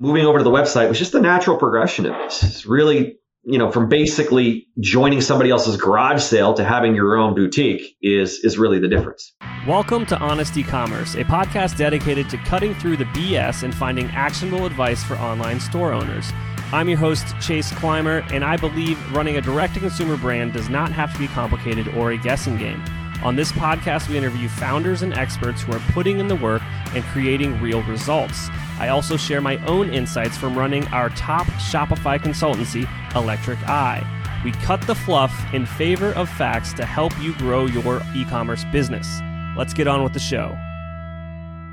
moving over to the website was just the natural progression of this. It's really, you know, from basically joining somebody else's garage sale to having your own boutique is is really the difference. Welcome to Honest E-commerce, a podcast dedicated to cutting through the BS and finding actionable advice for online store owners. I'm your host, Chase Clymer, and I believe running a direct to consumer brand does not have to be complicated or a guessing game. On this podcast, we interview founders and experts who are putting in the work and creating real results. I also share my own insights from running our top Shopify consultancy, Electric Eye. We cut the fluff in favor of facts to help you grow your e commerce business. Let's get on with the show.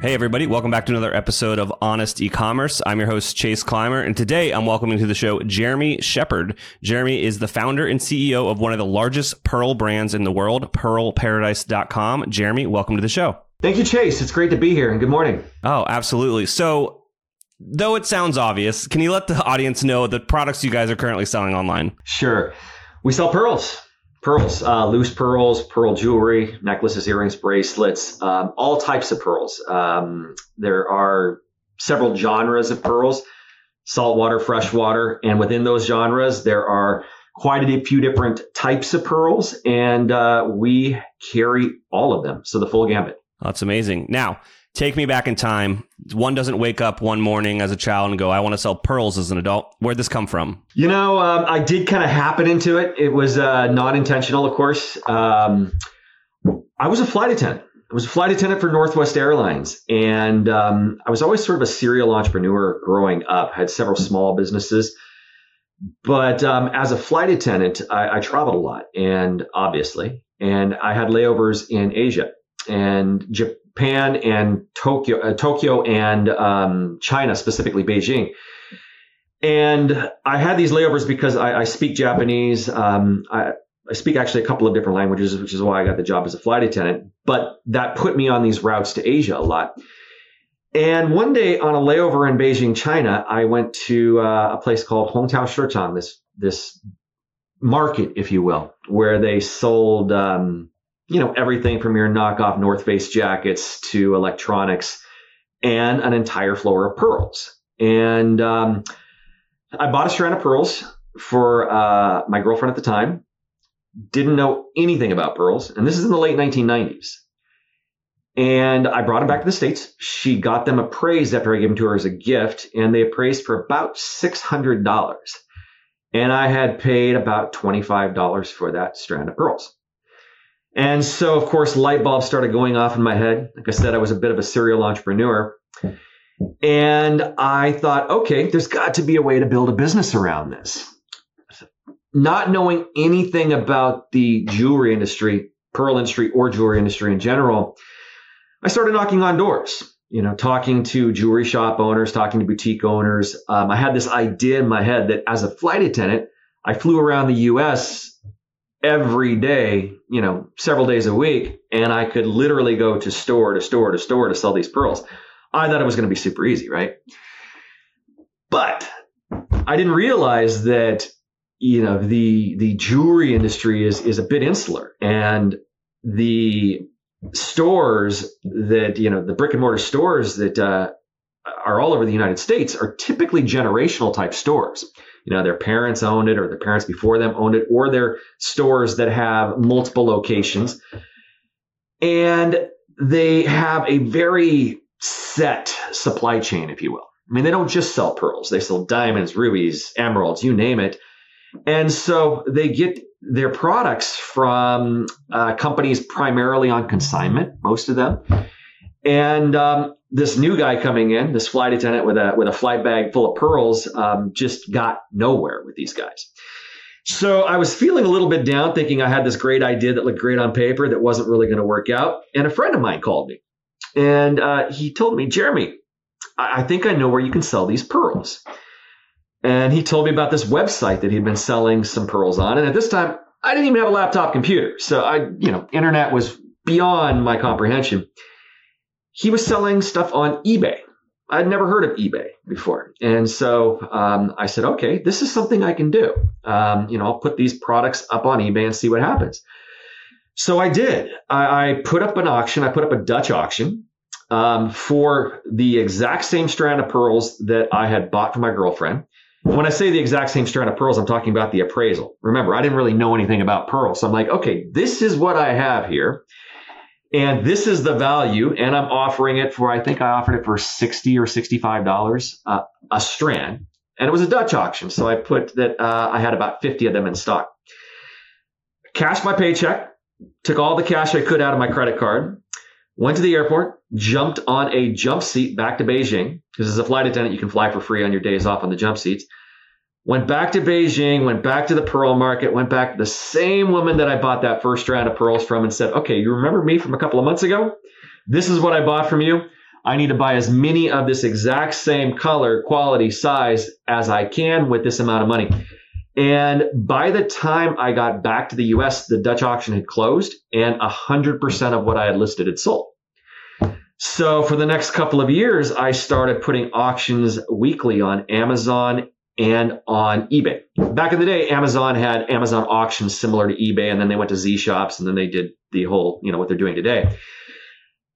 Hey, everybody, welcome back to another episode of Honest E-commerce. I'm your host, Chase Clymer, and today I'm welcoming to the show Jeremy Shepherd. Jeremy is the founder and CEO of one of the largest Pearl brands in the world, pearlparadise.com. Jeremy, welcome to the show. Thank you, Chase. It's great to be here, and good morning. Oh, absolutely. So, though it sounds obvious, can you let the audience know the products you guys are currently selling online? Sure. We sell pearls pearls, uh, loose pearls, pearl jewelry, necklaces, earrings, bracelets, um, all types of pearls. Um, there are several genres of pearls saltwater, freshwater, and within those genres, there are quite a few different types of pearls, and uh, we carry all of them. So the full gambit. That's amazing. Now, take me back in time. One doesn't wake up one morning as a child and go, I want to sell pearls as an adult. Where'd this come from? You know, um, I did kind of happen into it. It was uh, not intentional, of course. Um, I was a flight attendant. I was a flight attendant for Northwest Airlines. And um, I was always sort of a serial entrepreneur growing up, I had several small businesses. But um, as a flight attendant, I, I traveled a lot, and obviously, and I had layovers in Asia and Japan and Tokyo, uh, Tokyo and um, China, specifically Beijing. And I had these layovers because I, I speak Japanese. Um, I, I speak actually a couple of different languages, which is why I got the job as a flight attendant. But that put me on these routes to Asia a lot. And one day on a layover in Beijing, China, I went to uh, a place called Hongqiao Shichang, this this market, if you will, where they sold um, you know, everything from your knockoff North Face jackets to electronics and an entire floor of pearls. And um, I bought a strand of pearls for uh, my girlfriend at the time. Didn't know anything about pearls. And this is in the late 1990s. And I brought them back to the States. She got them appraised after I gave them to her as a gift, and they appraised for about $600. And I had paid about $25 for that strand of pearls. And so, of course, light bulbs started going off in my head. Like I said, I was a bit of a serial entrepreneur. And I thought, okay, there's got to be a way to build a business around this. Not knowing anything about the jewelry industry, pearl industry, or jewelry industry in general, I started knocking on doors, you know, talking to jewelry shop owners, talking to boutique owners. Um, I had this idea in my head that as a flight attendant, I flew around the US every day, you know, several days a week, and I could literally go to store to store to store to sell these pearls. I thought it was going to be super easy, right? But I didn't realize that you know the the jewelry industry is is a bit insular, and the stores that you know the brick and mortar stores that uh, are all over the United States are typically generational type stores. You know their parents owned it or their parents before them owned it or their stores that have multiple locations. And they have a very set supply chain if you will. I mean they don't just sell pearls. They sell diamonds rubies emeralds you name it. And so they get their products from uh, companies primarily on consignment most of them. And um, this new guy coming in, this flight attendant with a with a flight bag full of pearls, um, just got nowhere with these guys. So I was feeling a little bit down, thinking I had this great idea that looked great on paper that wasn't really going to work out. And a friend of mine called me, and uh, he told me, Jeremy, I-, I think I know where you can sell these pearls. And he told me about this website that he'd been selling some pearls on. And at this time, I didn't even have a laptop computer, so I, you know, internet was beyond my comprehension he was selling stuff on eBay. I'd never heard of eBay before. And so um, I said, okay, this is something I can do. Um, you know, I'll put these products up on eBay and see what happens. So I did. I, I, put up an auction. I put up a Dutch auction um, for the exact same strand of pearls that I had bought for my girlfriend. When I say the exact same strand of pearls, I'm talking about the appraisal. Remember, I didn't really know anything about pearls. So I'm like, okay, this is what I have here. And this is the value. And I'm offering it for, I think I offered it for 60 or $65 uh, a strand. And it was a Dutch auction. So I put that uh, I had about 50 of them in stock. Cashed my paycheck, took all the cash I could out of my credit card, went to the airport, jumped on a jump seat back to Beijing, because as a flight attendant, you can fly for free on your days off on the jump seats. Went back to Beijing, went back to the pearl market, went back to the same woman that I bought that first strand of pearls from and said, okay, you remember me from a couple of months ago? This is what I bought from you. I need to buy as many of this exact same color, quality, size as I can with this amount of money. And by the time I got back to the US, the Dutch auction had closed and 100% of what I had listed had sold. So for the next couple of years, I started putting auctions weekly on Amazon and on eBay. Back in the day, Amazon had Amazon auctions similar to eBay, and then they went to zShops, and then they did the whole, you know, what they're doing today.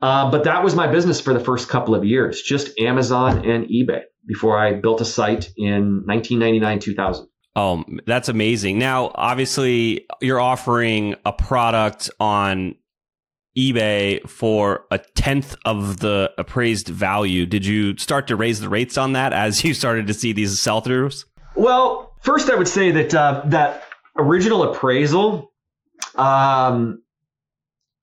Uh, but that was my business for the first couple of years, just Amazon and eBay before I built a site in 1999, 2000. Oh, that's amazing. Now, obviously, you're offering a product on eBay for a tenth of the appraised value. Did you start to raise the rates on that as you started to see these sell throughs? Well, first, I would say that uh, that original appraisal, um,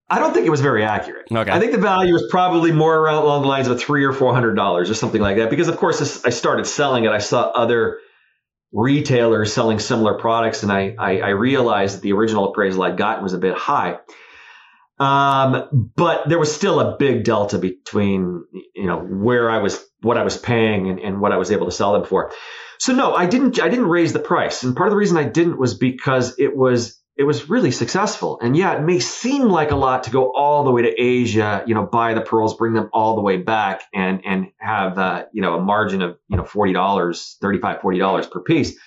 I don't think it was very accurate. Okay. I think the value was probably more around along the lines of three or four hundred dollars or something like that. Because of course, I started selling it, I saw other retailers selling similar products, and I, I, I realized that the original appraisal I'd gotten was a bit high. Um, but there was still a big delta between, you know, where I was, what I was paying and, and what I was able to sell them for. So no, I didn't, I didn't raise the price. And part of the reason I didn't was because it was, it was really successful. And yeah, it may seem like a lot to go all the way to Asia, you know, buy the pearls, bring them all the way back and, and have, uh, you know, a margin of, you know, $40, $35, $40 per piece.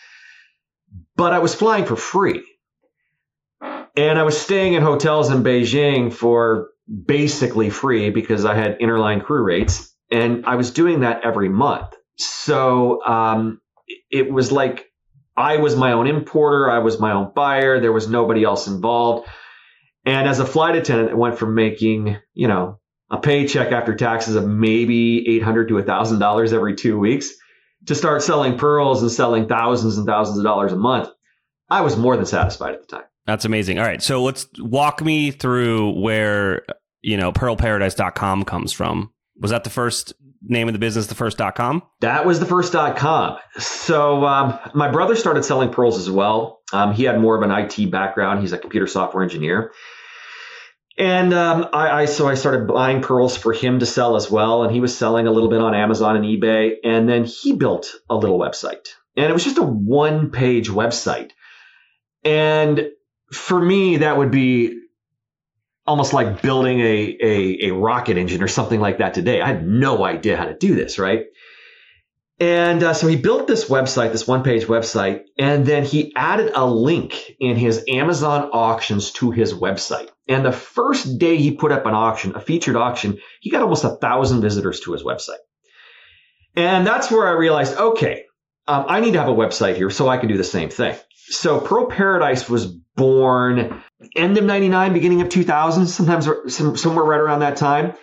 But I was flying for free. And I was staying in hotels in Beijing for basically free because I had interline crew rates. And I was doing that every month. So um, it was like I was my own importer, I was my own buyer, there was nobody else involved. And as a flight attendant, it went from making, you know, a paycheck after taxes of maybe $800 to $1,000 every two weeks to start selling pearls and selling thousands and thousands of dollars a month. I was more than satisfied at the time. That's amazing. All right. So let's walk me through where, you know, pearlparadise.com comes from. Was that the first name of the business, the first dot .com? That was the first dot .com. So um, my brother started selling pearls as well. Um, he had more of an IT background. He's a computer software engineer. And um, I, I, so I started buying pearls for him to sell as well. And he was selling a little bit on Amazon and eBay. And then he built a little website. And it was just a one page website. And for me, that would be almost like building a, a, a, rocket engine or something like that today. I had no idea how to do this, right? And uh, so he built this website, this one page website, and then he added a link in his Amazon auctions to his website. And the first day he put up an auction, a featured auction, he got almost a thousand visitors to his website. And that's where I realized, okay, um, I need to have a website here so I can do the same thing. So Pearl Paradise was born end of 99, beginning of 2000, sometimes somewhere right around that time.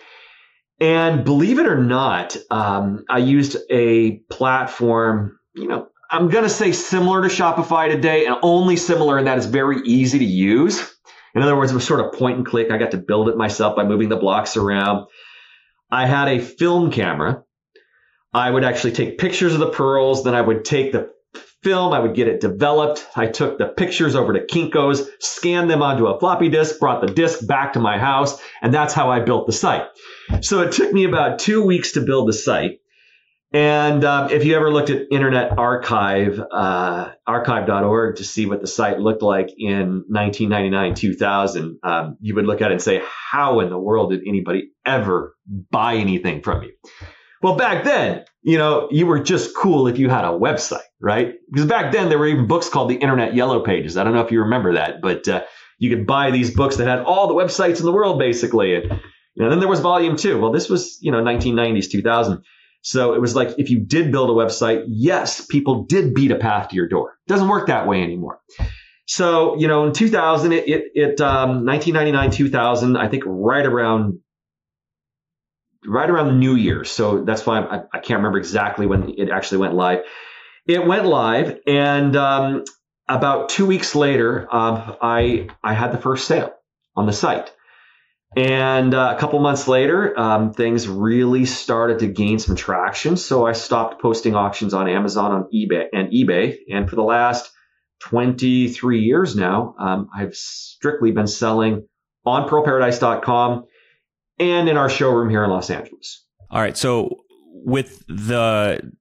And believe it or not, um, I used a platform, you know, I'm going to say similar to Shopify today and only similar in that it's very easy to use. In other words, it was sort of point and click. I got to build it myself by moving the blocks around. I had a film camera. I would actually take pictures of the pearls. Then I would take the film. I would get it developed. I took the pictures over to Kinko's, scanned them onto a floppy disk, brought the disk back to my house, and that's how I built the site. So it took me about two weeks to build the site. And um, if you ever looked at Internet Archive, uh, archive.org to see what the site looked like in 1999, 2000, um, you would look at it and say, how in the world did anybody ever buy anything from you? Well, back then, you know, you were just cool if you had a website, right? Because back then there were even books called the Internet Yellow Pages. I don't know if you remember that, but uh, you could buy these books that had all the websites in the world, basically. And then there was volume two. Well, this was, you know, 1990s, 2000. So it was like if you did build a website, yes, people did beat a path to your door. It doesn't work that way anymore. So, you know, in 2000, it, it, it um, 1999, 2000, I think right around, right around the New Year. So that's why I, I can't remember exactly when it actually went live. It went live, and um, about two weeks later, um, I I had the first sale on the site. And uh, a couple months later, um, things really started to gain some traction. So I stopped posting auctions on Amazon, on eBay, and eBay. And for the last 23 years now, um, I've strictly been selling on pearlparadise.com and in our showroom here in Los Angeles. All right. So with the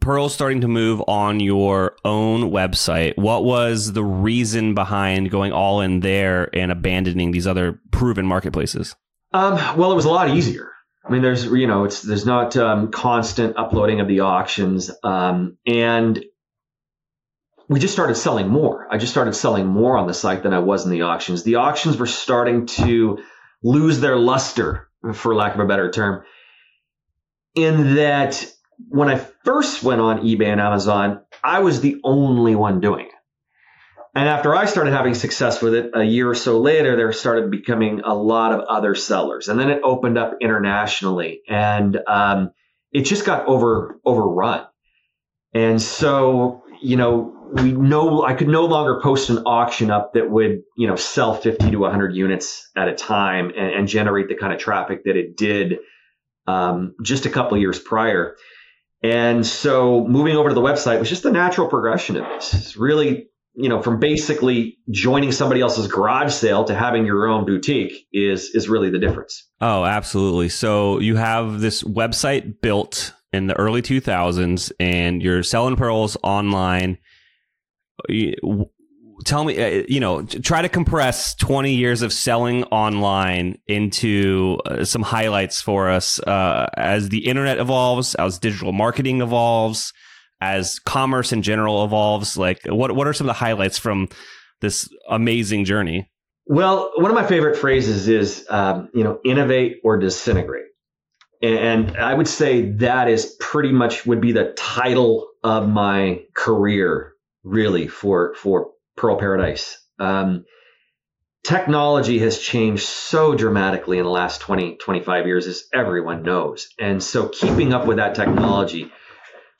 Pearl starting to move on your own website, what was the reason behind going all in there and abandoning these other proven marketplaces? Um, well, it was a lot easier. I mean, there's you know, it's there's not um, constant uploading of the auctions, um, and we just started selling more. I just started selling more on the site than I was in the auctions. The auctions were starting to lose their luster, for lack of a better term, in that when I first went on eBay and Amazon, I was the only one doing it. And after I started having success with it, a year or so later, there started becoming a lot of other sellers, and then it opened up internationally, and um, it just got over overrun. And so, you know, we know I could no longer post an auction up that would, you know, sell 50 to 100 units at a time and, and generate the kind of traffic that it did um, just a couple years prior. And so moving over to the website was just the natural progression of this. It's really, you know, from basically joining somebody else's garage sale to having your own boutique is is really the difference. Oh, absolutely. So you have this website built in the early 2000s and you're selling pearls online tell me, uh, you know, try to compress 20 years of selling online into uh, some highlights for us uh, as the internet evolves, as digital marketing evolves, as commerce in general evolves. Like, what what are some of the highlights from this amazing journey? Well, one of my favorite phrases is, um, you know, innovate or disintegrate. And I would say that is pretty much would be the title of my career, really, for for Pearl Paradise. Um, technology has changed so dramatically in the last 20, 25 years, as everyone knows. And so keeping up with that technology,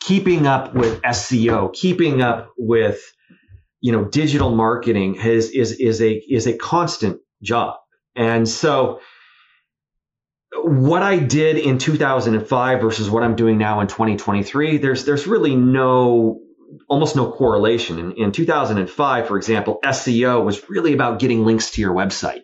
keeping up with SEO, keeping up with you know digital marketing has is is a is a constant job. And so what I did in 2005 versus what I'm doing now in 2023, there's there's really no almost no correlation. In, in 2005, for example, SEO was really about getting links to your website.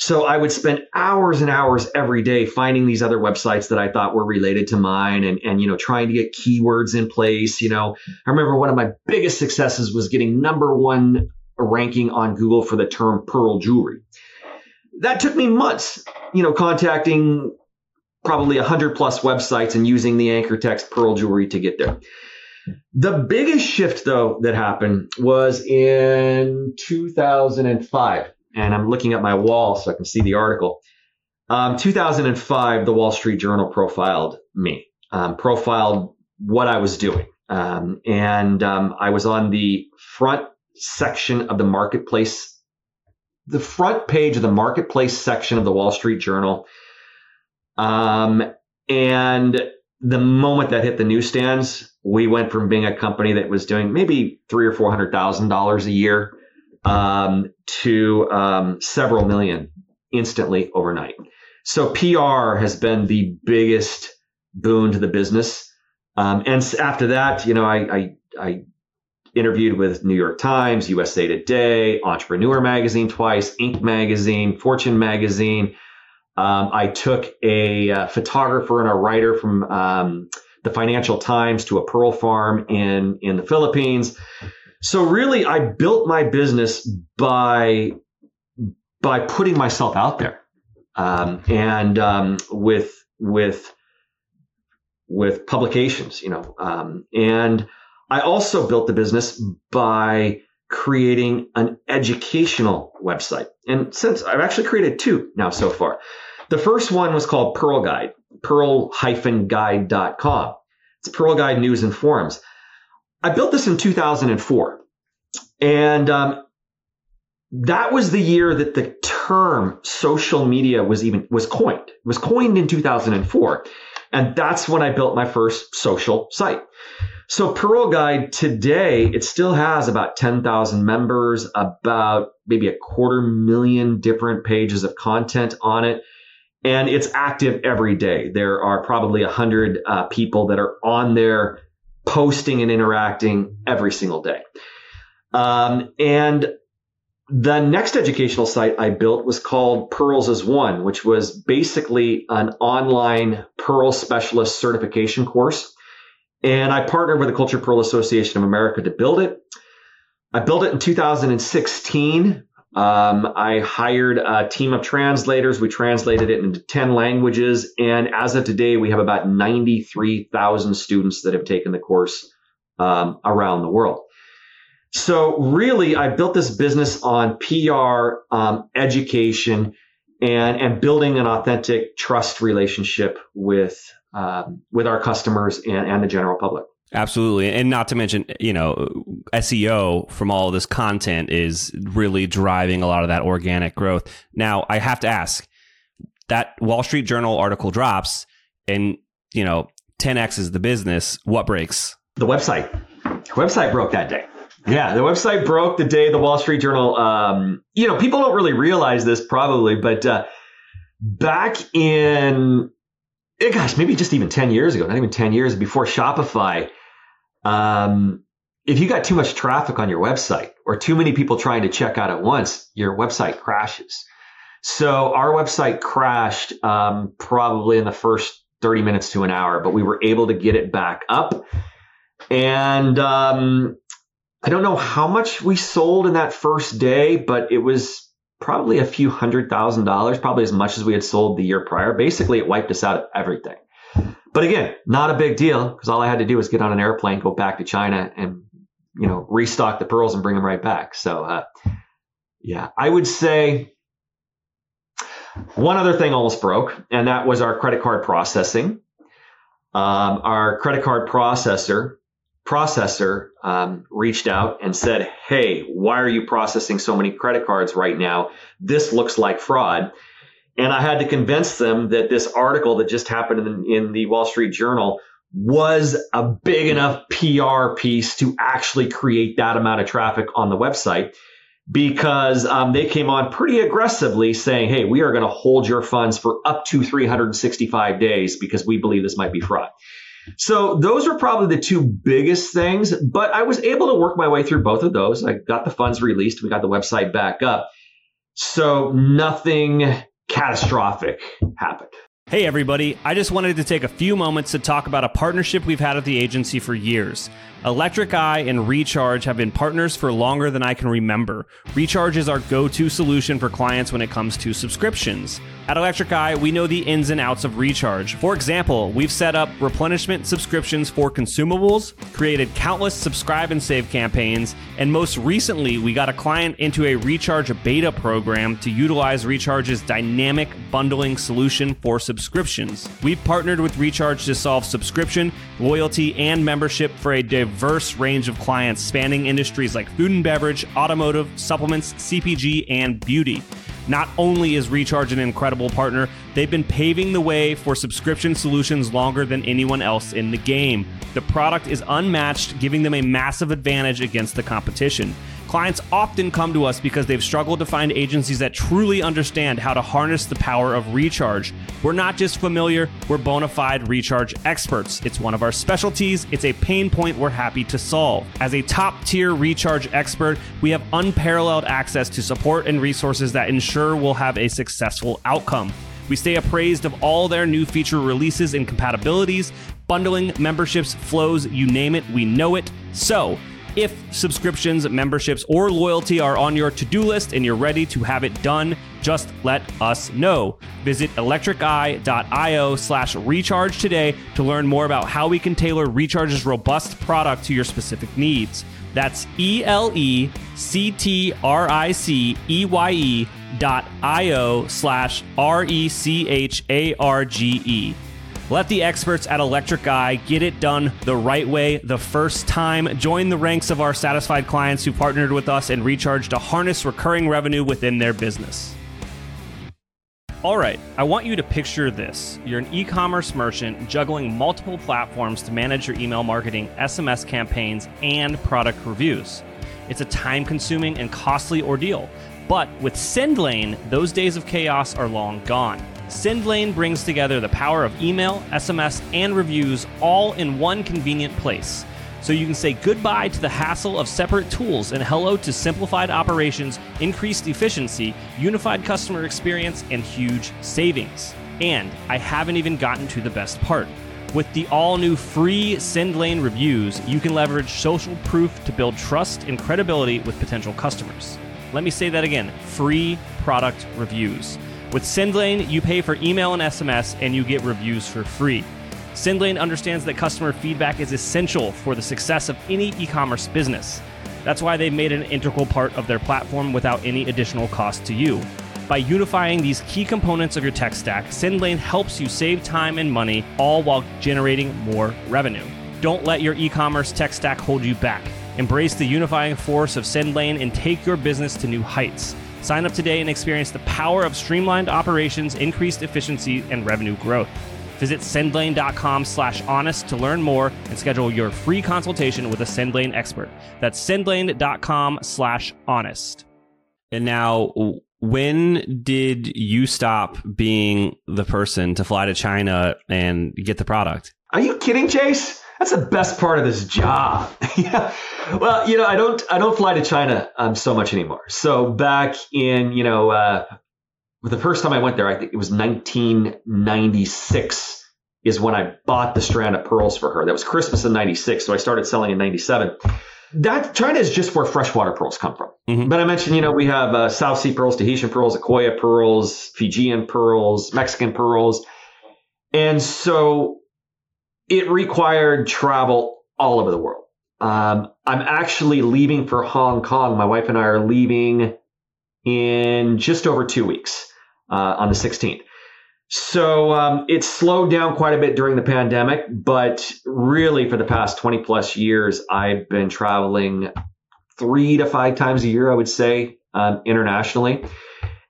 So I would spend hours and hours every day finding these other websites that I thought were related to mine and, and, you know, trying to get keywords in place. You know, I remember one of my biggest successes was getting number one ranking on Google for the term pearl jewelry. That took me months, you know, contacting probably a 100 plus websites and using the anchor text pearl jewelry to get there. The biggest shift, though, that happened was in 2005. And I'm looking at my wall so I can see the article. Um, 2005, the Wall Street Journal profiled me, um, profiled what I was doing. Um, and um, I was on the front section of the marketplace, the front page of the marketplace section of the Wall Street Journal. Um, and the moment that hit the newsstands, we went from being a company that was doing maybe three or four hundred thousand dollars a year um, to um, several million instantly overnight. So PR has been the biggest boon to the business. Um, and after that, you know, I, I, I interviewed with New York Times, USA Today, Entrepreneur Magazine twice, Inc. Magazine, Fortune Magazine. Um, I took a, a, uh, photographer and a writer from um, the Financial Times to a pearl farm in in the Philippines. So really, I built my business by by putting myself out there, um, and um, with with with publications, you know, um, and I also built the business by creating an educational website. And since I've actually created two now so far. The first one was called Pearl Guide, pearl-guide.com. It's Pearl Guide News and Forums. I built this in 2004. And um, that was the year that the term social media was even was coined. It was coined in 2004. And that's when I built my first social site. So Pearl Guide today, it still has about 10,000 members, about maybe a quarter million different pages of content on it. And it's active every day. There are probably 100 uh, people that are on there posting and interacting every single day. Um, and the next educational site I built was called Pearls as One, which was basically an online Pearl specialist certification course. And I partnered with the Cultured Pearl Association of America to build it. I built it in 2016. Um, I hired a team of translators. We translated it into 10 languages. And as of today, we have about 93,000 students that have taken the course um, around the world. So really, I built this business on PR, um, education, and and building an authentic trust relationship with um, with our customers and, and the general public. Absolutely. And not to mention, you know, SEO from all this content is really driving a lot of that organic growth. Now, I have to ask that Wall Street Journal article drops and, you know, 10x is the business. What breaks? The website. The website broke that day. Yeah, the website broke the day the Wall Street Journal. Um, you know, people don't really realize this probably, but uh, back in, eh, gosh, maybe just even 10 years ago, not even 10 years before Shopify, um, if you got too much traffic on your website or too many people trying to check out at once, your website crashes. So our website crashed um, probably in the first 30 minutes to an hour, but we were able to get it back up. And um, I don't know how much we sold in that first day, but it was probably a few hundred thousand dollars, probably as much as we had sold the year prior. Basically, it wiped us out of everything. But again, not a big deal because all I had to do was get on an airplane, go back to China, and you know restock the pearls and bring them right back. So uh, yeah, I would say one other thing almost broke, and that was our credit card processing. Um, our credit card processor processor um, reached out and said, Hey, why are you processing so many credit cards right now? This looks like fraud. And I had to convince them that this article that just happened in, in the Wall Street Journal was a big enough PR piece to actually create that amount of traffic on the website because um, they came on pretty aggressively saying, hey, we are going to hold your funds for up to 365 days because we believe this might be fraud. So those were probably the two biggest things, but I was able to work my way through both of those. I got the funds released. We got the website back up. So nothing catastrophic happened. Hey, everybody. I just wanted to take a few moments to talk about a partnership we've had at the agency for years. Electric Eye and Recharge have been partners for longer than I can remember. Recharge is our go to solution for clients when it comes to subscriptions. At Electric Eye, we know the ins and outs of Recharge. For example, we've set up replenishment subscriptions for consumables, created countless subscribe and save campaigns, and most recently, we got a client into a Recharge beta program to utilize Recharge's dynamic bundling solution for subscriptions. We've partnered with Recharge to solve subscription, loyalty, and membership for a diverse range of clients spanning industries like food and beverage, automotive, supplements, CPG, and beauty. Not only is Recharge an incredible partner, they've been paving the way for subscription solutions longer than anyone else in the game. The product is unmatched, giving them a massive advantage against the competition. Clients often come to us because they've struggled to find agencies that truly understand how to harness the power of recharge. We're not just familiar, we're bona fide recharge experts. It's one of our specialties, it's a pain point we're happy to solve. As a top tier recharge expert, we have unparalleled access to support and resources that ensure we'll have a successful outcome. We stay appraised of all their new feature releases and compatibilities, bundling, memberships, flows, you name it, we know it. So, if subscriptions, memberships, or loyalty are on your to do list and you're ready to have it done, just let us know. Visit electriceye.io slash recharge today to learn more about how we can tailor Recharge's robust product to your specific needs. That's E L E C T R I C E Y E dot io slash R E C H A R G E. Let the experts at Electric Eye get it done the right way the first time. Join the ranks of our satisfied clients who partnered with us and recharged to harness recurring revenue within their business. All right, I want you to picture this. You're an e commerce merchant juggling multiple platforms to manage your email marketing, SMS campaigns, and product reviews. It's a time consuming and costly ordeal. But with SendLane, those days of chaos are long gone. SendLane brings together the power of email, SMS, and reviews all in one convenient place so you can say goodbye to the hassle of separate tools and hello to simplified operations, increased efficiency, unified customer experience, and huge savings. And I haven't even gotten to the best part. With the all new free SendLane reviews, you can leverage social proof to build trust and credibility with potential customers. Let me say that again free product reviews. With SendLane, you pay for email and SMS, and you get reviews for free. SendLane understands that customer feedback is essential for the success of any e commerce business. That's why they've made it an integral part of their platform without any additional cost to you. By unifying these key components of your tech stack, SendLane helps you save time and money, all while generating more revenue. Don't let your e commerce tech stack hold you back. Embrace the unifying force of SendLane and take your business to new heights. Sign up today and experience the power of streamlined operations, increased efficiency, and revenue growth. Visit sendlane.com slash honest to learn more and schedule your free consultation with a SendLane expert. That's sendlane.com slash honest. And now, when did you stop being the person to fly to China and get the product? Are you kidding, Chase? That's the best part of this job. yeah. Well, you know, I don't I don't fly to China um, so much anymore. So back in you know uh, the first time I went there, I think it was 1996 is when I bought the strand of pearls for her. That was Christmas in 96. So I started selling in 97. That China is just where freshwater pearls come from. Mm-hmm. But I mentioned, you know, we have uh, South Sea pearls, Tahitian pearls, Akoya pearls, Fijian pearls, Mexican pearls. And so it required travel all over the world. Um, I'm actually leaving for Hong Kong. My wife and I are leaving in just over two weeks uh, on the 16th. So um, it slowed down quite a bit during the pandemic, but really for the past 20 plus years, I've been traveling three to five times a year, I would say, um, internationally.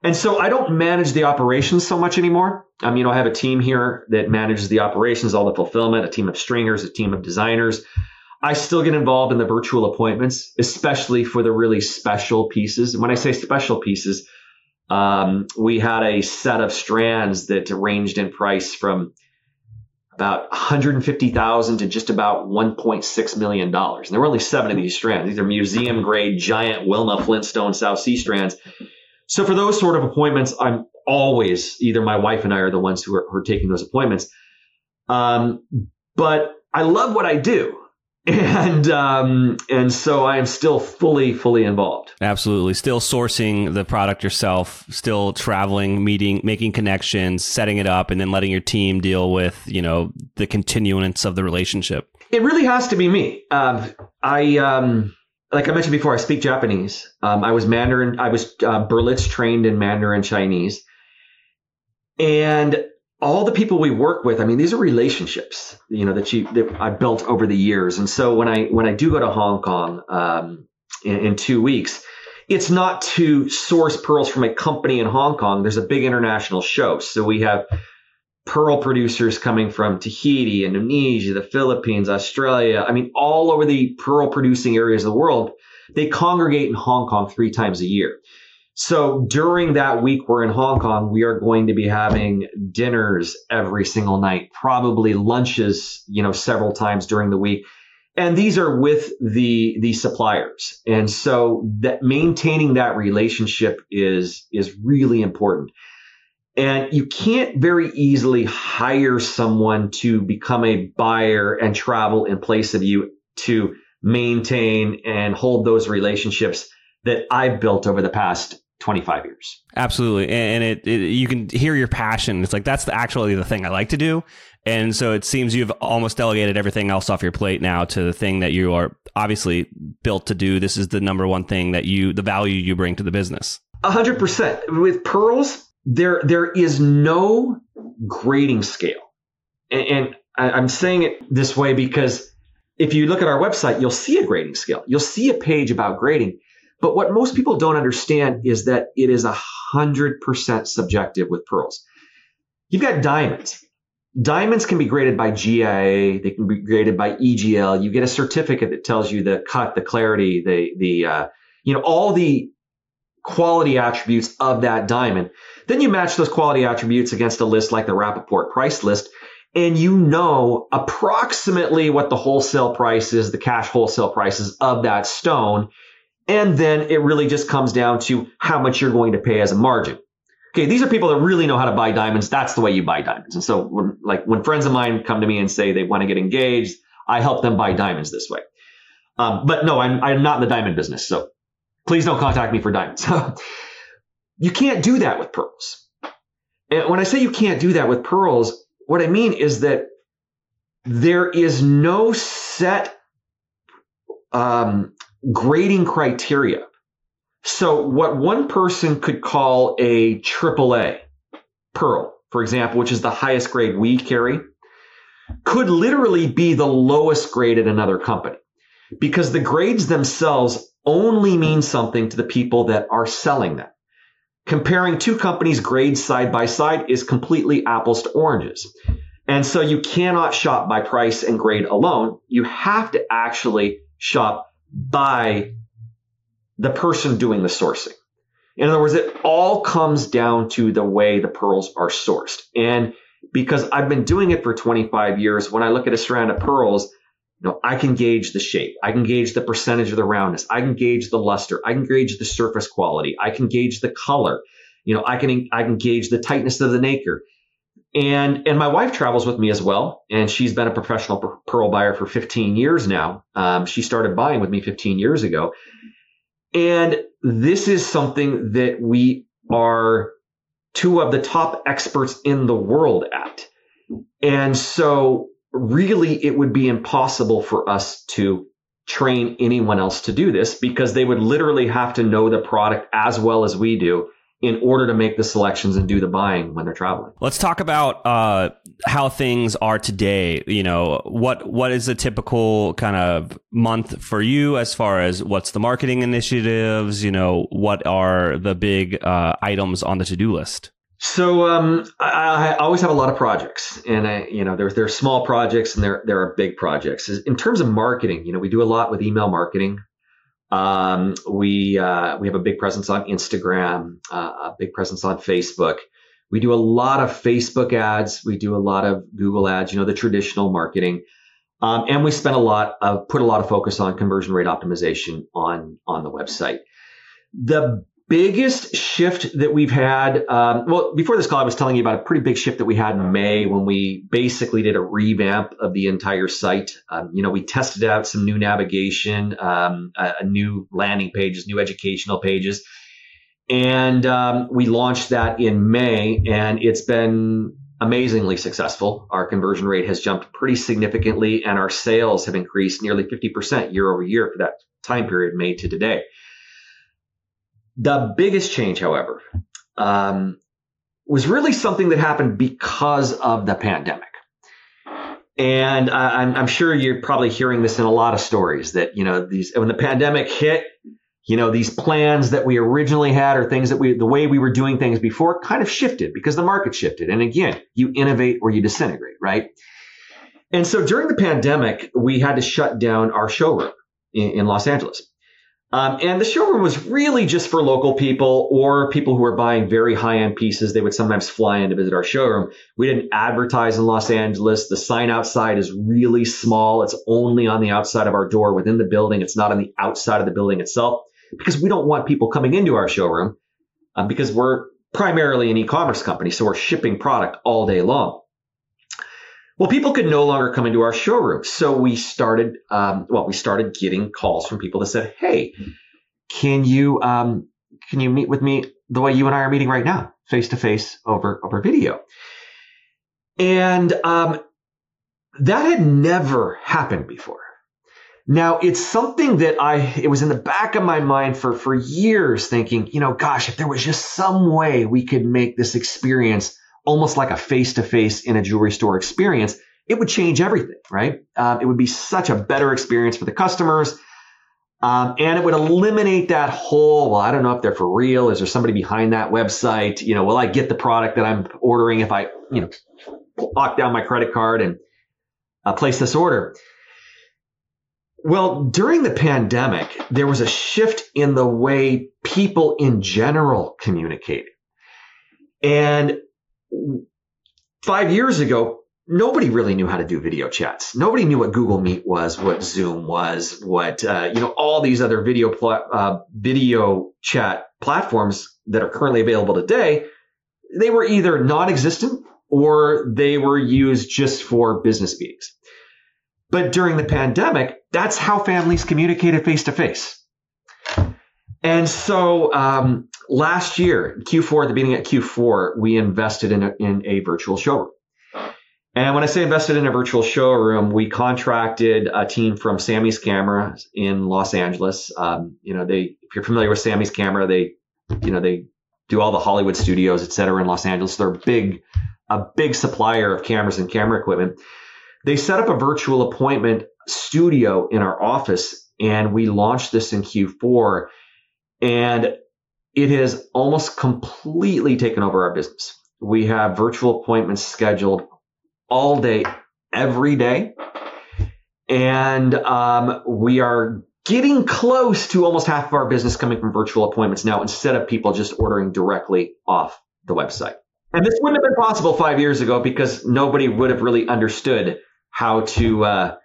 And so I don't manage the operations so much anymore. Um, you know, I have a team here that manages the operations, all the fulfillment, a team of stringers, a team of designers. I still get involved in the virtual appointments, especially for the really special pieces. And when I say special pieces, um, we had a set of strands that ranged in price from about 150,000 to just about 1.6 million dollars. And there were only seven of these strands. These are museum grade giant Wilma Flintstone South Sea strands. So for those sort of appointments, I'm always either my wife and I are the ones who are, who are taking those appointments. Um, but I love what I do and um, and so I am still fully fully involved. Absolutely, still sourcing the product yourself, still traveling, meeting, making connections, setting it up, and then letting your team deal with you know the continuance of the relationship. It really has to be me. Um, I um, like I mentioned before, I speak Japanese. Um, I was Mandarin. I was uh, Berlitz trained in Mandarin Chinese, and all the people we work with, I mean, these are relationships, you know, that you that I built over the years. And so when I when I do go to Hong Kong um, in, in two weeks, it's not to source pearls from a company in Hong Kong. There's a big international show, so we have pearl producers coming from Tahiti, Indonesia, the Philippines, Australia. I mean, all over the pearl producing areas of the world. They congregate in Hong Kong three times a year. So during that week we're in Hong Kong, we are going to be having dinners every single night, probably lunches, you know, several times during the week. And these are with the the suppliers. And so that maintaining that relationship is is really important. And you can't very easily hire someone to become a buyer and travel in place of you to maintain and hold those relationships that I've built over the past 25 years. Absolutely. And it, it, you can hear your passion. It's like, that's the, actually the thing I like to do. And so it seems you've almost delegated everything else off your plate now to the thing that you are obviously built to do. This is the number one thing that you, the value you bring to the business. Hundred percent. With pearls, there there is no grading scale, and, and I, I'm saying it this way because if you look at our website, you'll see a grading scale. You'll see a page about grading. But what most people don't understand is that it is a hundred percent subjective with pearls. You've got diamonds. Diamonds can be graded by GIA. They can be graded by EGL. You get a certificate that tells you the cut, the clarity, the the uh, you know all the quality attributes of that diamond. Then you match those quality attributes against a list like the Rapaport price list, and you know approximately what the wholesale price is, the cash wholesale prices of that stone. And then it really just comes down to how much you're going to pay as a margin. Okay, these are people that really know how to buy diamonds. That's the way you buy diamonds. And so, when, like when friends of mine come to me and say they want to get engaged, I help them buy diamonds this way. Um, but no, I'm, I'm not in the diamond business. So please don't contact me for diamonds. you can't do that with pearls. And when I say you can't do that with pearls, what I mean is that there is no set um, grading criteria. So what one person could call a AAA pearl, for example, which is the highest grade we carry, could literally be the lowest grade at another company because the grades themselves only mean something to the people that are selling them. Comparing two companies' grades side by side is completely apples to oranges. And so you cannot shop by price and grade alone. You have to actually shop by the person doing the sourcing. In other words, it all comes down to the way the pearls are sourced. And because I've been doing it for 25 years, when I look at a strand of pearls, you know, I can gauge the shape. I can gauge the percentage of the roundness. I can gauge the luster. I can gauge the surface quality. I can gauge the color. You know, I can I can gauge the tightness of the nacre. And and my wife travels with me as well, and she's been a professional pearl buyer for 15 years now. Um, she started buying with me 15 years ago, and this is something that we are two of the top experts in the world at. And so really it would be impossible for us to train anyone else to do this because they would literally have to know the product as well as we do in order to make the selections and do the buying when they're traveling. Let's talk about uh, how things are today. You know, what what is a typical kind of month for you as far as what's the marketing initiatives? You know, what are the big uh, items on the to do list? So um, I, I, always have a lot of projects, and I, you know, there there are small projects and there there are big projects. In terms of marketing, you know, we do a lot with email marketing. Um, we uh, we have a big presence on Instagram, uh, a big presence on Facebook. We do a lot of Facebook ads. We do a lot of Google ads. You know, the traditional marketing, um, and we spend a lot of put a lot of focus on conversion rate optimization on on the website. The biggest shift that we've had um, well before this call i was telling you about a pretty big shift that we had in may when we basically did a revamp of the entire site. Um, you know we tested out some new navigation um, a, a, new landing pages new educational pages. And um, we launched that in may and it's been amazingly successful. Our conversion rate has jumped pretty significantly and our sales have increased nearly 50% year over year for that time period may to today the biggest change, however, um, was really something that happened because of the pandemic. And I'm, I'm, sure you're probably hearing this in a lot of stories that, you know, these, when the pandemic hit, you know, these plans that we originally had or things that we, the way we were doing things before kind of shifted because the market shifted. And again, you innovate or you disintegrate, right? And so during the pandemic, we had to shut down our showroom in, in Los Angeles. Um, and the showroom was really just for local people or people who were buying very high end pieces. They would sometimes fly in to visit our showroom. We didn't advertise in Los Angeles. The sign outside is really small. It's only on the outside of our door within the building. It's not on the outside of the building itself because we don't want people coming into our showroom um, because we're primarily an e-commerce company. So we're shipping product all day long. Well, people could no longer come into our showroom. So we started, um, well, we started getting calls from people that said, Hey, can you, um, can you meet with me the way you and I are meeting right now, face to face over, over video? And, um, that had never happened before. Now it's something that I it was in the back of my mind for for years thinking, you know, gosh, if there was just some way we could make this experience almost like a face-to-face in a jewelry store experience, it would change everything, right? Um, it would be such a better experience for the customers. Um, and it would eliminate that whole, well, I don't know if they're for real. Is there somebody behind that website? You know, will I get the product that I'm ordering if I, you know, lock down my credit card and uh, place this order? Well, during the pandemic, there was a shift in the way people in general communicated. And five years ago, nobody really knew how to do video chats. Nobody knew what Google Meet was, what Zoom was, what, uh, you know, all these other video, pl- uh, video chat platforms that are currently available today. They were either non-existent or they were used just for business meetings. But during the pandemic, that's how families communicated face to face. And so um, last year, Q4, at the beginning of Q4, we invested in a, in a virtual showroom. And when I say invested in a virtual showroom, we contracted a team from Samy's Camera in Los Angeles. Um, you know, they if you're familiar with Samy's Camera, they you know they do all the Hollywood studios, et cetera, in Los Angeles. They're big, a big supplier of cameras and camera equipment. They set up a virtual appointment studio in our office and we launched this in Q4 and it has almost completely taken over our business. We have virtual appointments scheduled all day, every day. And um, we are getting close to almost half of our business coming from virtual appointments now instead of people just ordering directly off the website. And this wouldn't have been possible five years ago because nobody would have really understood how to, uh,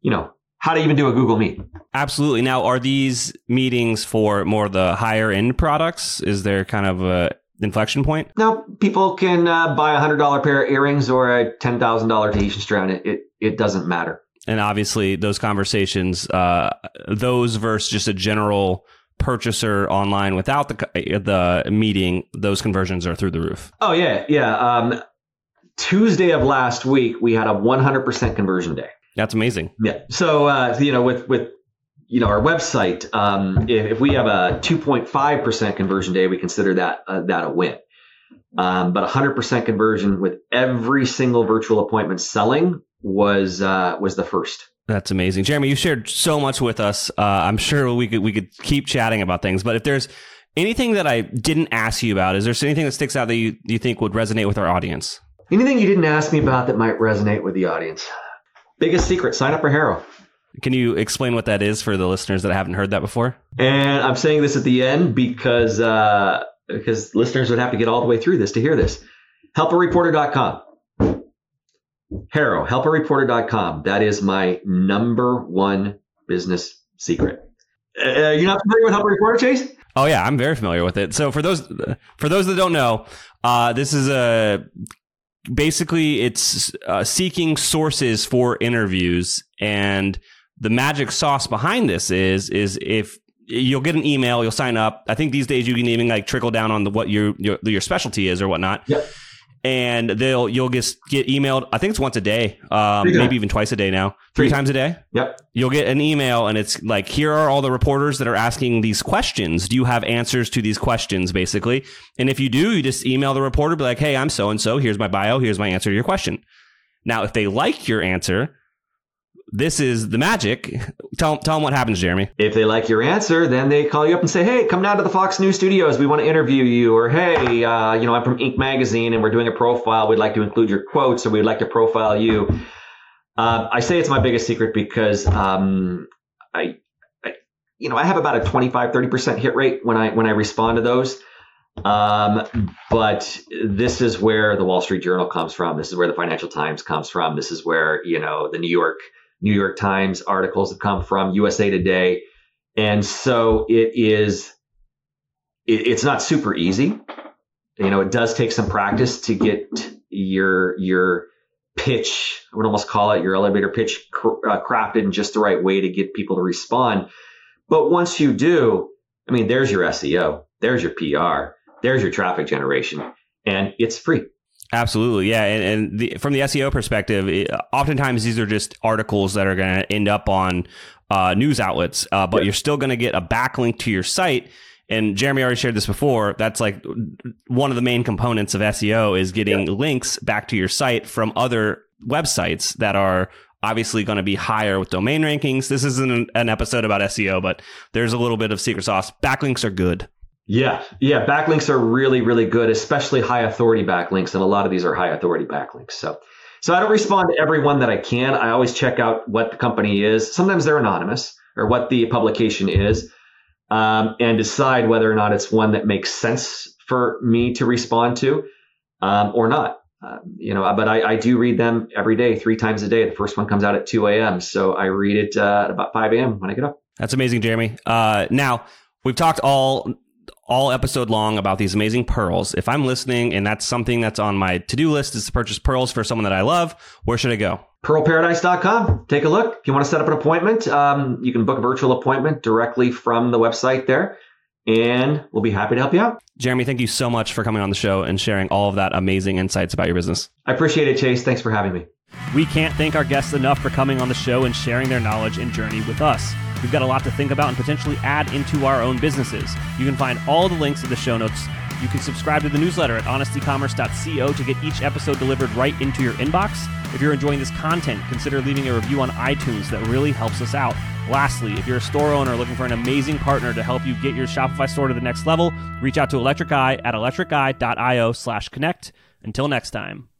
you know, how to even do a Google Meet. Absolutely. Now, are these meetings for more the higher end products? Is there kind of a inflection point? No, people can uh, buy a hundred dollar pair of earrings or a ten thousand dollar Tahitian strand. It, it it doesn't matter. And obviously, those conversations, uh, those versus just a general purchaser online without the the meeting, those conversions are through the roof. Oh yeah, yeah. Um, Tuesday of last week, we had a 100% conversion day. That's amazing. Yeah. So, uh, you know, with, with, you know, our website, um, if, if, we have a 2.5% conversion day, we consider that, uh, that a win. Um, but 100% conversion with every single virtual appointment selling was, uh, was the first. That's amazing. Jeremy, you shared so much with us. Uh, I'm sure we could, we could keep chatting about things, but if there's anything that I didn't ask you about, is there anything that sticks out that you, you think would resonate with our audience? Anything you didn't ask me about that might resonate with the audience? Biggest secret, sign up for HARO. Can you explain what that is for the listeners that haven't heard that before? And I'm saying this at the end because uh, because listeners would have to get all the way through this to hear this. Helpareporter.com. HARO, helpareporter.com. That is my number one business secret. Uh, you're not familiar with Help a Reporter, Chase? Oh yeah, I'm very familiar with it. So for those for those that don't know, uh, this is a basically it's uh, seeking sources for interviews and the magic sauce behind this is is if you'll get an email you'll sign up. I think these days you can even like trickle down on the, what your, your your specialty is or whatnot and they'll you'll just get emailed. I think it's once a day, um, maybe even twice a day now, three, three times a day. Yep. You'll get an email, and it's like, here are all the reporters that are asking these questions. Do you have answers to these questions, basically? And if you do, you just email the reporter, be like, hey, I'm so and so. Here's my bio. Here's my answer to your question. Now, if they like your answer, this is the magic. Tell, tell them what happens, Jeremy. If they like your answer, then they call you up and say, hey, come down to the Fox News studios. We want to interview you. Or, hey, uh, you know, I'm from Inc. Magazine and we're doing a profile. We'd like to include your quotes or we'd like to profile you. Uh, I say it's my biggest secret because um, I, I, you know, I have about a 25, 30% hit rate when I, when I respond to those. Um, but this is where the Wall Street Journal comes from. This is where the Financial Times comes from. This is where, you know, the New York New York Times articles have come from, USA Today. And so it is, it, it's not super easy. You know, it does take some practice to get your, your pitch, I would almost call it your elevator pitch uh, crafted in just the right way to get people to respond. But once you do, I mean, there's your SEO, there's your PR, there's your traffic generation, and it's free. Absolutely, yeah. And, and the, from the SEO perspective, it, oftentimes these are just articles that are going to end up on uh, news outlets, uh, but you're still going to get a backlink to your site. And Jeremy already shared this before. That's like one of the main components of SEO is getting links back to your site from other websites that are obviously going to be higher with domain rankings. This isn't an episode about SEO, but there's a little bit of secret sauce. Backlinks are good. Yeah, yeah, backlinks are really, really good, especially high authority backlinks, and a lot of these are high authority backlinks. So, so I don't respond to everyone that I can. I always check out what the company is. Sometimes they're anonymous or what the publication is, um, and decide whether or not it's one that makes sense for me to respond to um, or not. Uh, you know, but I, I, do read them every day, three times a day. The first one comes out at 2 a.m. So I read it uh, at about 5 a.m. when I get up. That's amazing, Jeremy. Uh, now, we've talked all all episode long about these amazing pearls. If I'm listening and that's something that's on my to do list is to purchase pearls for someone that I love, where should I go? Pearlparadise.com. Take a look. If you want to set up an appointment, um, you can book a virtual appointment directly from the website there, and we'll be happy to help you out. Jeremy, thank you so much for coming on the show and sharing all of that amazing insights about your business. I appreciate it, Chase. Thanks for having me. We can't thank our guests enough for coming on the show and sharing their knowledge and journey with us. We've got a lot to think about and potentially add into our own businesses. You can find all the links in the show notes. You can subscribe to the newsletter at honestecommerce.co to get each episode delivered right into your inbox. If you're enjoying this content, consider leaving a review on iTunes. That really helps us out. Lastly, if you're a store owner looking for an amazing partner to help you get your Shopify store to the next level, reach out to Electric Eye at electriceye.io slash connect. Until next time.